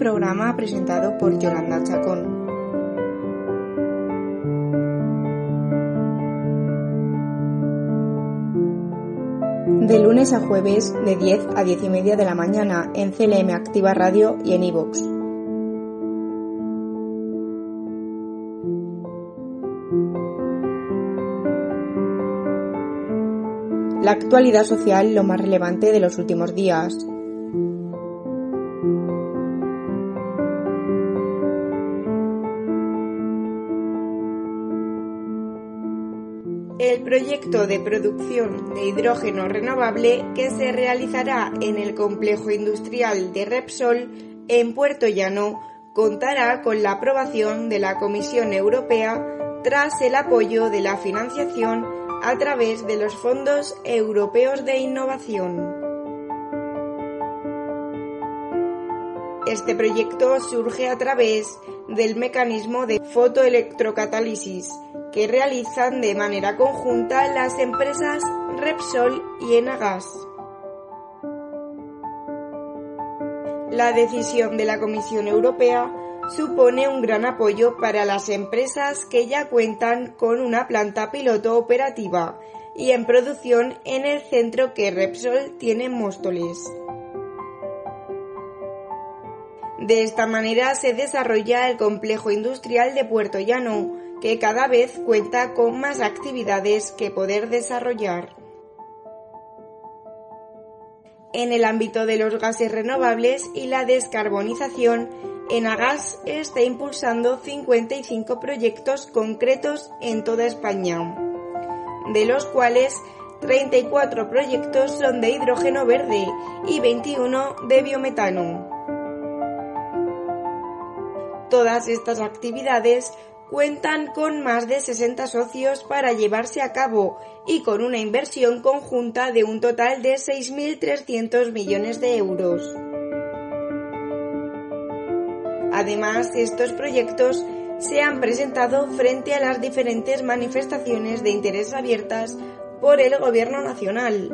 Programa presentado por Yolanda Chacón. De lunes a jueves, de 10 a 10 y media de la mañana, en CLM Activa Radio y en iVoox. La actualidad social lo más relevante de los últimos días. El proyecto de producción de hidrógeno renovable que se realizará en el complejo industrial de Repsol en Puerto Llano contará con la aprobación de la Comisión Europea tras el apoyo de la financiación a través de los fondos europeos de innovación. Este proyecto surge a través del mecanismo de fotoelectrocatálisis que realizan de manera conjunta las empresas Repsol y Enagas. La decisión de la Comisión Europea supone un gran apoyo para las empresas que ya cuentan con una planta piloto operativa y en producción en el centro que Repsol tiene en Móstoles. De esta manera se desarrolla el complejo industrial de Puerto Llano, que cada vez cuenta con más actividades que poder desarrollar. En el ámbito de los gases renovables y la descarbonización, Enagas está impulsando 55 proyectos concretos en toda España, de los cuales 34 proyectos son de hidrógeno verde y 21 de biometano. Todas estas actividades cuentan con más de 60 socios para llevarse a cabo y con una inversión conjunta de un total de 6.300 millones de euros. Además, estos proyectos se han presentado frente a las diferentes manifestaciones de interés abiertas por el Gobierno Nacional.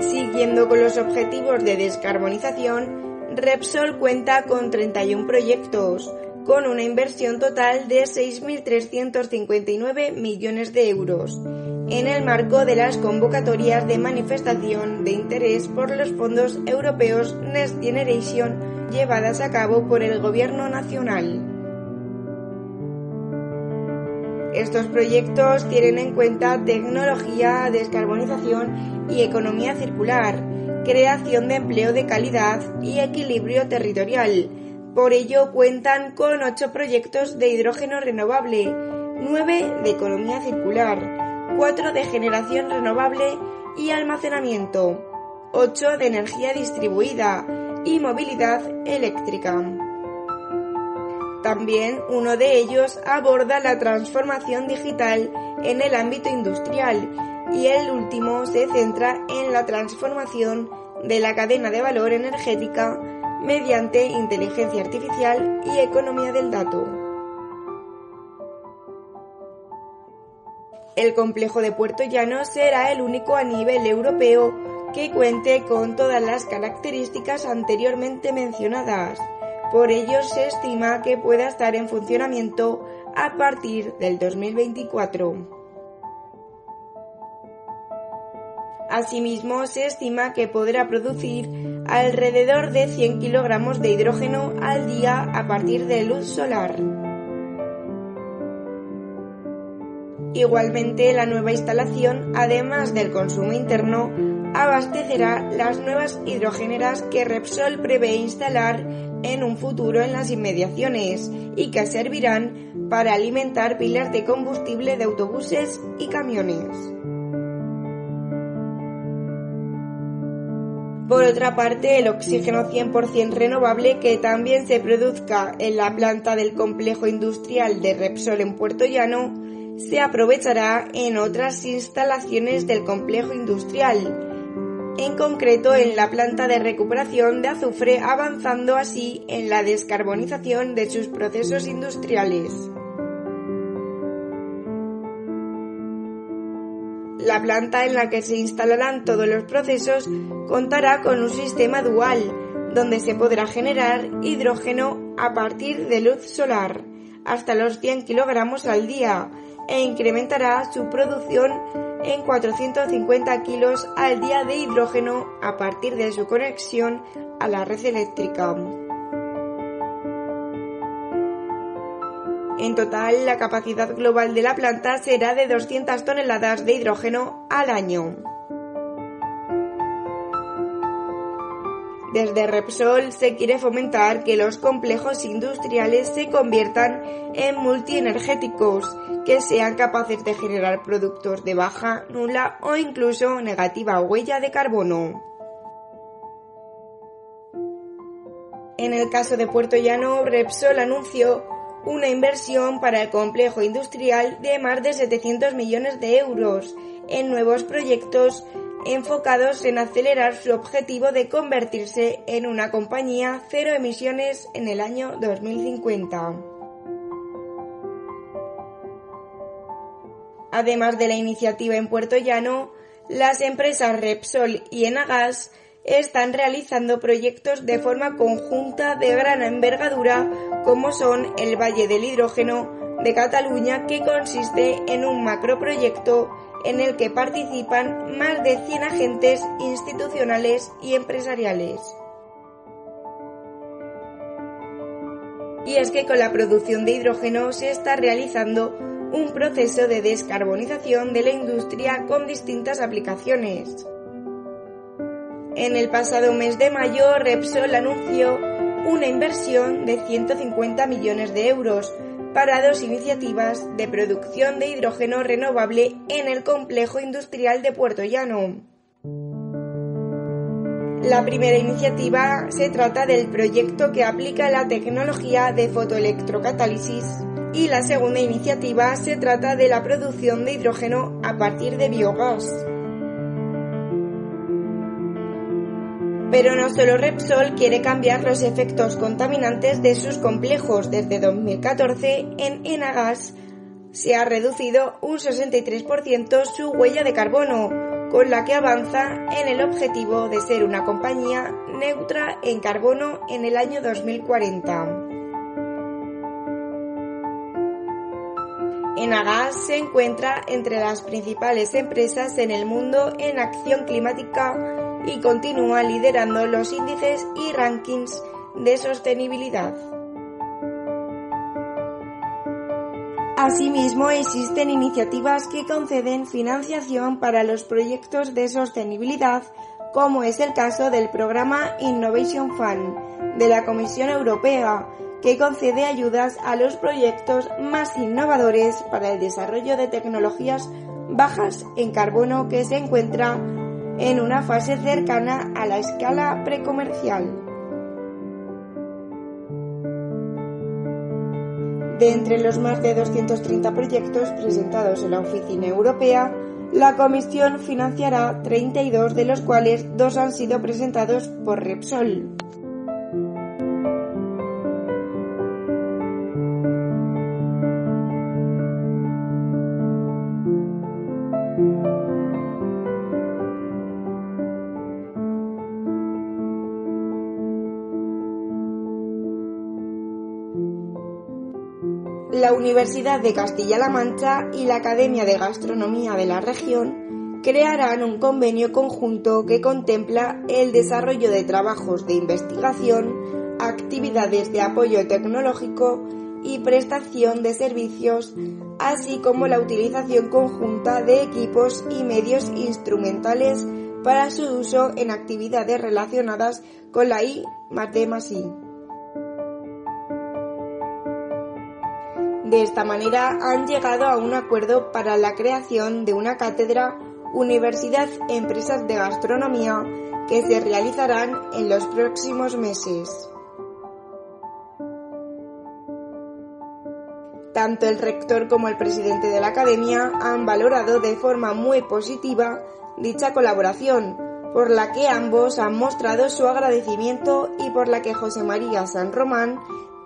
Siguiendo con los objetivos de descarbonización, Repsol cuenta con 31 proyectos, con una inversión total de 6.359 millones de euros, en el marco de las convocatorias de manifestación de interés por los fondos europeos Next Generation llevadas a cabo por el Gobierno Nacional. Estos proyectos tienen en cuenta tecnología, descarbonización y economía circular, creación de empleo de calidad y equilibrio territorial. Por ello cuentan con ocho proyectos de hidrógeno renovable, nueve de economía circular, cuatro de generación renovable y almacenamiento, ocho de energía distribuida y movilidad eléctrica. También uno de ellos aborda la transformación digital en el ámbito industrial y el último se centra en la transformación de la cadena de valor energética mediante inteligencia artificial y economía del dato. El complejo de Puerto Llano será el único a nivel europeo que cuente con todas las características anteriormente mencionadas. Por ello se estima que pueda estar en funcionamiento a partir del 2024. Asimismo, se estima que podrá producir alrededor de 100 kilogramos de hidrógeno al día a partir de luz solar. Igualmente, la nueva instalación, además del consumo interno, abastecerá las nuevas hidrogéneras que Repsol prevé instalar en un futuro en las inmediaciones y que servirán para alimentar pilas de combustible de autobuses y camiones. Por otra parte, el oxígeno 100% renovable que también se produzca en la planta del complejo industrial de Repsol en Puerto Llano se aprovechará en otras instalaciones del complejo industrial, en concreto en la planta de recuperación de azufre, avanzando así en la descarbonización de sus procesos industriales. La planta en la que se instalarán todos los procesos contará con un sistema dual, donde se podrá generar hidrógeno a partir de luz solar, hasta los 100 kilogramos al día, e incrementará su producción en 450 kilos al día de hidrógeno a partir de su conexión a la red eléctrica. En total, la capacidad global de la planta será de 200 toneladas de hidrógeno al año. Desde Repsol se quiere fomentar que los complejos industriales se conviertan en multienergéticos, que sean capaces de generar productos de baja, nula o incluso negativa huella de carbono. En el caso de Puerto Llano, Repsol anunció una inversión para el complejo industrial de más de 700 millones de euros en nuevos proyectos enfocados en acelerar su objetivo de convertirse en una compañía cero emisiones en el año 2050. Además de la iniciativa en Puerto Llano, las empresas Repsol y Enagas están realizando proyectos de forma conjunta de gran envergadura como son el Valle del Hidrógeno de Cataluña que consiste en un macroproyecto en el que participan más de 100 agentes institucionales y empresariales. Y es que con la producción de hidrógeno se está realizando un proceso de descarbonización de la industria con distintas aplicaciones. En el pasado mes de mayo, Repsol anunció una inversión de 150 millones de euros para dos iniciativas de producción de hidrógeno renovable en el complejo industrial de Puerto Llano. La primera iniciativa se trata del proyecto que aplica la tecnología de fotoelectrocatálisis y la segunda iniciativa se trata de la producción de hidrógeno a partir de biogás. Pero no solo Repsol quiere cambiar los efectos contaminantes de sus complejos. Desde 2014 en Enagas se ha reducido un 63% su huella de carbono, con la que avanza en el objetivo de ser una compañía neutra en carbono en el año 2040. Enagas se encuentra entre las principales empresas en el mundo en acción climática y continúa liderando los índices y rankings de sostenibilidad. Asimismo, existen iniciativas que conceden financiación para los proyectos de sostenibilidad, como es el caso del programa Innovation Fund de la Comisión Europea, que concede ayudas a los proyectos más innovadores para el desarrollo de tecnologías bajas en carbono que se encuentran en una fase cercana a la escala precomercial. De entre los más de 230 proyectos presentados en la Oficina Europea, la Comisión financiará 32 de los cuales dos han sido presentados por Repsol. La Universidad de Castilla-La Mancha y la Academia de Gastronomía de la región crearán un convenio conjunto que contempla el desarrollo de trabajos de investigación, actividades de apoyo tecnológico y prestación de servicios, así como la utilización conjunta de equipos y medios instrumentales para su uso en actividades relacionadas con la I De esta manera han llegado a un acuerdo para la creación de una cátedra Universidad Empresas de Gastronomía que se realizarán en los próximos meses. Tanto el rector como el presidente de la academia han valorado de forma muy positiva dicha colaboración, por la que ambos han mostrado su agradecimiento y por la que José María San Román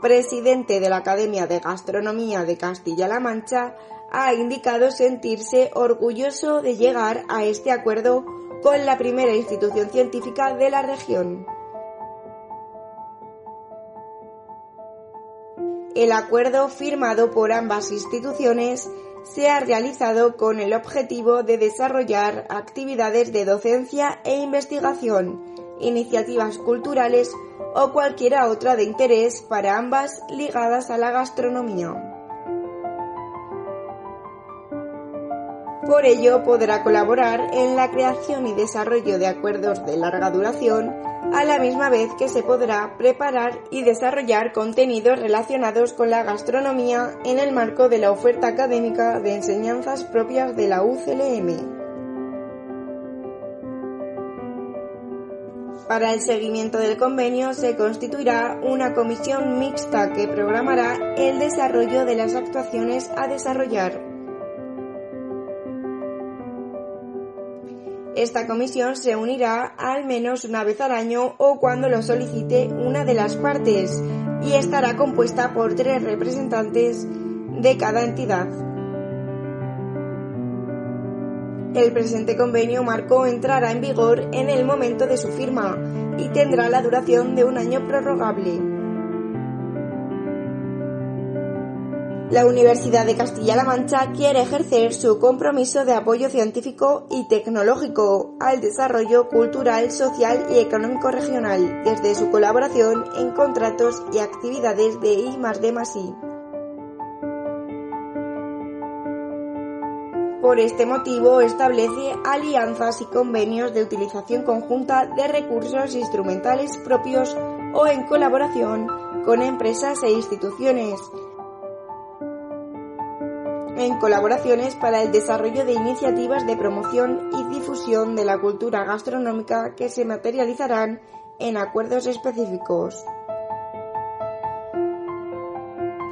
presidente de la Academia de Gastronomía de Castilla-La Mancha, ha indicado sentirse orgulloso de llegar a este acuerdo con la primera institución científica de la región. El acuerdo firmado por ambas instituciones se ha realizado con el objetivo de desarrollar actividades de docencia e investigación, iniciativas culturales o cualquiera otra de interés para ambas ligadas a la gastronomía. Por ello podrá colaborar en la creación y desarrollo de acuerdos de larga duración, a la misma vez que se podrá preparar y desarrollar contenidos relacionados con la gastronomía en el marco de la oferta académica de enseñanzas propias de la UCLM. Para el seguimiento del convenio se constituirá una comisión mixta que programará el desarrollo de las actuaciones a desarrollar. Esta comisión se unirá al menos una vez al año o cuando lo solicite una de las partes y estará compuesta por tres representantes de cada entidad. El presente convenio marco entrará en vigor en el momento de su firma y tendrá la duración de un año prorrogable. La Universidad de Castilla-La Mancha quiere ejercer su compromiso de apoyo científico y tecnológico al desarrollo cultural, social y económico regional desde su colaboración en contratos y actividades de I Por este motivo establece alianzas y convenios de utilización conjunta de recursos instrumentales propios o en colaboración con empresas e instituciones en colaboraciones para el desarrollo de iniciativas de promoción y difusión de la cultura gastronómica que se materializarán en acuerdos específicos.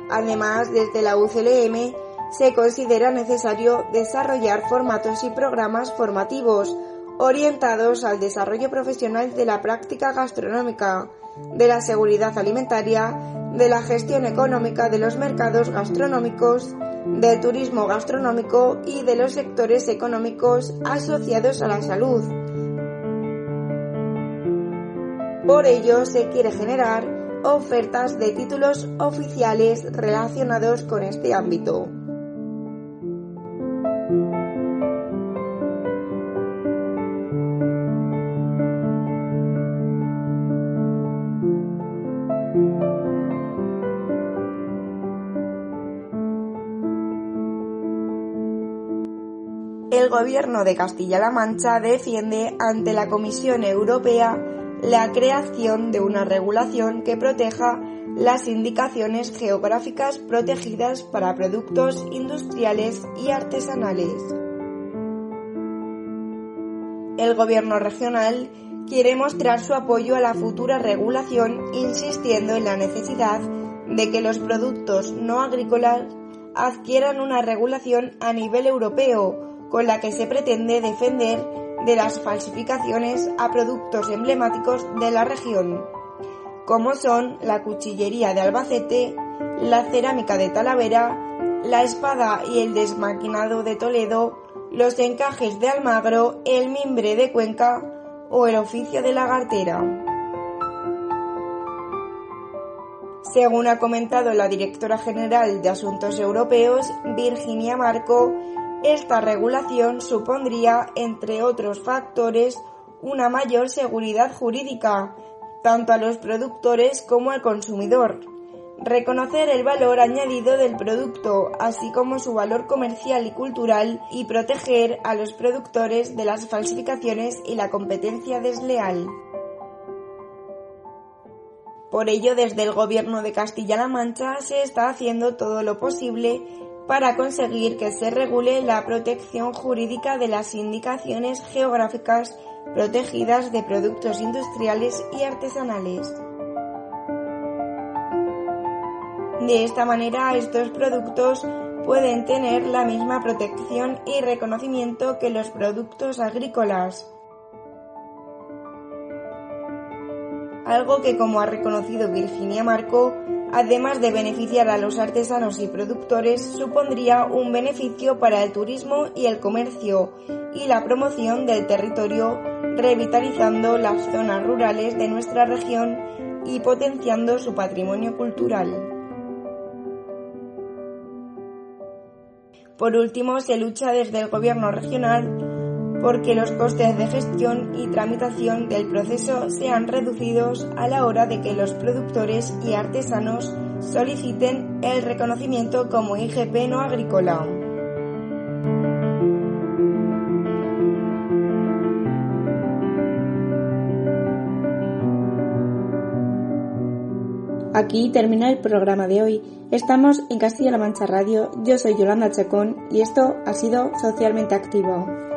Además, desde la UCLM se considera necesario desarrollar formatos y programas formativos orientados al desarrollo profesional de la práctica gastronómica, de la seguridad alimentaria, de la gestión económica de los mercados gastronómicos, del turismo gastronómico y de los sectores económicos asociados a la salud. Por ello se quiere generar ofertas de títulos oficiales relacionados con este ámbito. El Gobierno de Castilla-La Mancha defiende ante la Comisión Europea la creación de una regulación que proteja las indicaciones geográficas protegidas para productos industriales y artesanales. El Gobierno regional quiere mostrar su apoyo a la futura regulación insistiendo en la necesidad de que los productos no agrícolas adquieran una regulación a nivel europeo con la que se pretende defender de las falsificaciones a productos emblemáticos de la región, como son la cuchillería de Albacete, la cerámica de Talavera, la espada y el desmaquinado de Toledo, los encajes de Almagro, el mimbre de Cuenca o el oficio de lagartera. Según ha comentado la directora general de Asuntos Europeos, Virginia Marco, esta regulación supondría, entre otros factores, una mayor seguridad jurídica, tanto a los productores como al consumidor. Reconocer el valor añadido del producto, así como su valor comercial y cultural, y proteger a los productores de las falsificaciones y la competencia desleal. Por ello, desde el Gobierno de Castilla-La Mancha se está haciendo todo lo posible para conseguir que se regule la protección jurídica de las indicaciones geográficas protegidas de productos industriales y artesanales. De esta manera, estos productos pueden tener la misma protección y reconocimiento que los productos agrícolas. Algo que, como ha reconocido Virginia Marco, además de beneficiar a los artesanos y productores, supondría un beneficio para el turismo y el comercio y la promoción del territorio, revitalizando las zonas rurales de nuestra región y potenciando su patrimonio cultural. Por último, se lucha desde el Gobierno regional porque los costes de gestión y tramitación del proceso sean reducidos a la hora de que los productores y artesanos soliciten el reconocimiento como IGP no agrícola. Aquí termina el programa de hoy. Estamos en Castilla-La Mancha Radio, yo soy Yolanda Chacón y esto ha sido Socialmente Activo.